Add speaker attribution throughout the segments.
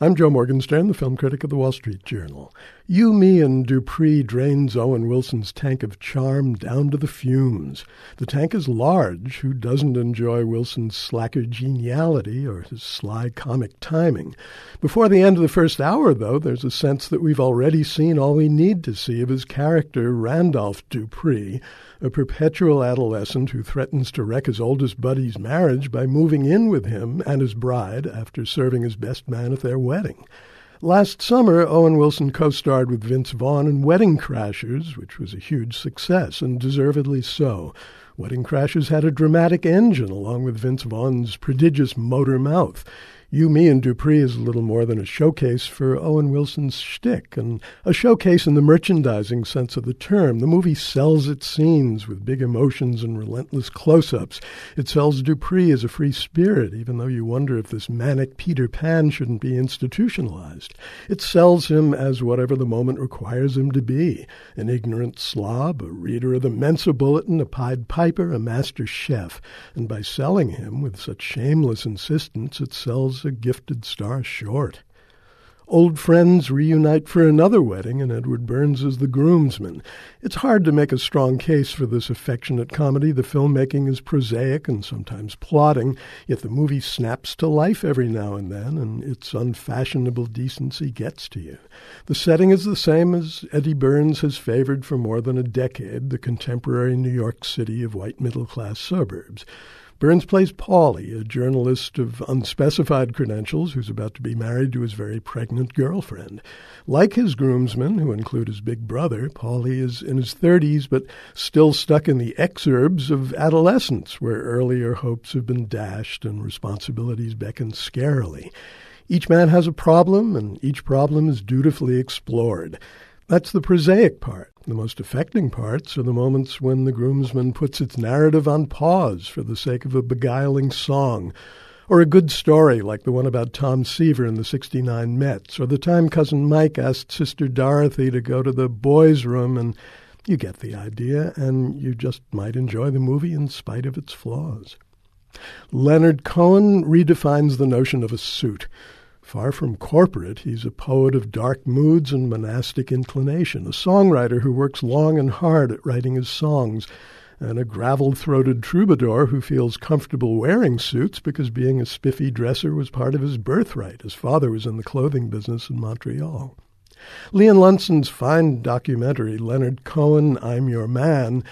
Speaker 1: I'm Joe Morgenstern, the film critic of the Wall Street Journal. You, Me, and Dupree drains Owen Wilson's tank of charm down to the fumes. The tank is large. Who doesn't enjoy Wilson's slacker geniality or his sly comic timing? Before the end of the first hour, though, there's a sense that we've already seen all we need to see of his character, Randolph Dupree, a perpetual adolescent who threatens to wreck his oldest buddy's marriage by moving in with him and his bride after serving as best man at their wedding. Last summer, Owen Wilson co starred with Vince Vaughn in Wedding Crashers, which was a huge success, and deservedly so. Wedding Crashers had a dramatic engine along with Vince Vaughn's prodigious motor mouth. You, Me, and Dupree is a little more than a showcase for Owen Wilson's shtick, and a showcase in the merchandising sense of the term. The movie sells its scenes with big emotions and relentless close ups. It sells Dupree as a free spirit, even though you wonder if this manic Peter Pan shouldn't be institutionalized. It sells him as whatever the moment requires him to be an ignorant slob, a reader of the Mensa Bulletin, a Pied Piper, a master chef. And by selling him with such shameless insistence, it sells a gifted star short. Old friends reunite for another wedding, and Edward Burns is the Groomsmen. It's hard to make a strong case for this affectionate comedy. The filmmaking is prosaic and sometimes plodding, yet the movie snaps to life every now and then, and its unfashionable decency gets to you. The setting is the same as Eddie Burns has favored for more than a decade the contemporary New York City of white middle class suburbs. Burns plays Paulie, a journalist of unspecified credentials who's about to be married to his very pregnant girlfriend. Like his groomsmen, who include his big brother, Paulie is in his 30s but still stuck in the exurbs of adolescence, where earlier hopes have been dashed and responsibilities beckon scarily. Each man has a problem, and each problem is dutifully explored. That's the prosaic part. The most affecting parts are the moments when the Groomsmen puts its narrative on pause for the sake of a beguiling song, or a good story like the one about Tom Seaver and the 69 Mets, or the time Cousin Mike asked Sister Dorothy to go to the boys' room, and you get the idea, and you just might enjoy the movie in spite of its flaws. Leonard Cohen redefines the notion of a suit. Far from corporate, he's a poet of dark moods and monastic inclination, a songwriter who works long and hard at writing his songs, and a gravel throated troubadour who feels comfortable wearing suits because being a spiffy dresser was part of his birthright. His father was in the clothing business in Montreal. Lian Lunson's fine documentary, Leonard Cohen, I'm Your Man,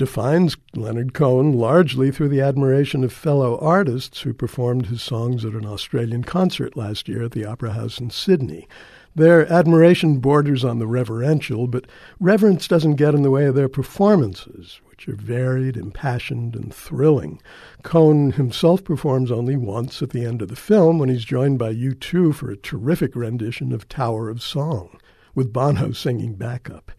Speaker 1: defines Leonard Cohen largely through the admiration of fellow artists who performed his songs at an Australian concert last year at the Opera House in Sydney. Their admiration borders on the reverential, but reverence doesn't get in the way of their performances, which are varied, impassioned, and thrilling. Cohen himself performs only once at the end of the film when he's joined by U2 for a terrific rendition of Tower of Song, with Bono singing backup.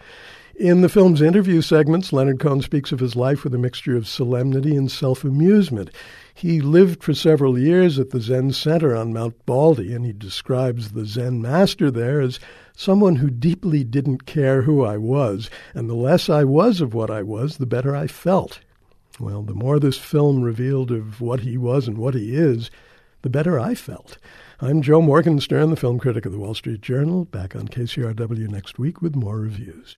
Speaker 1: In the film's interview segments, Leonard Cohen speaks of his life with a mixture of solemnity and self amusement. He lived for several years at the Zen Center on Mount Baldy, and he describes the Zen master there as someone who deeply didn't care who I was, and the less I was of what I was, the better I felt. Well, the more this film revealed of what he was and what he is, the better I felt. I'm Joe Morgenstern, the film critic of the Wall Street Journal, back on KCRW next week with more reviews.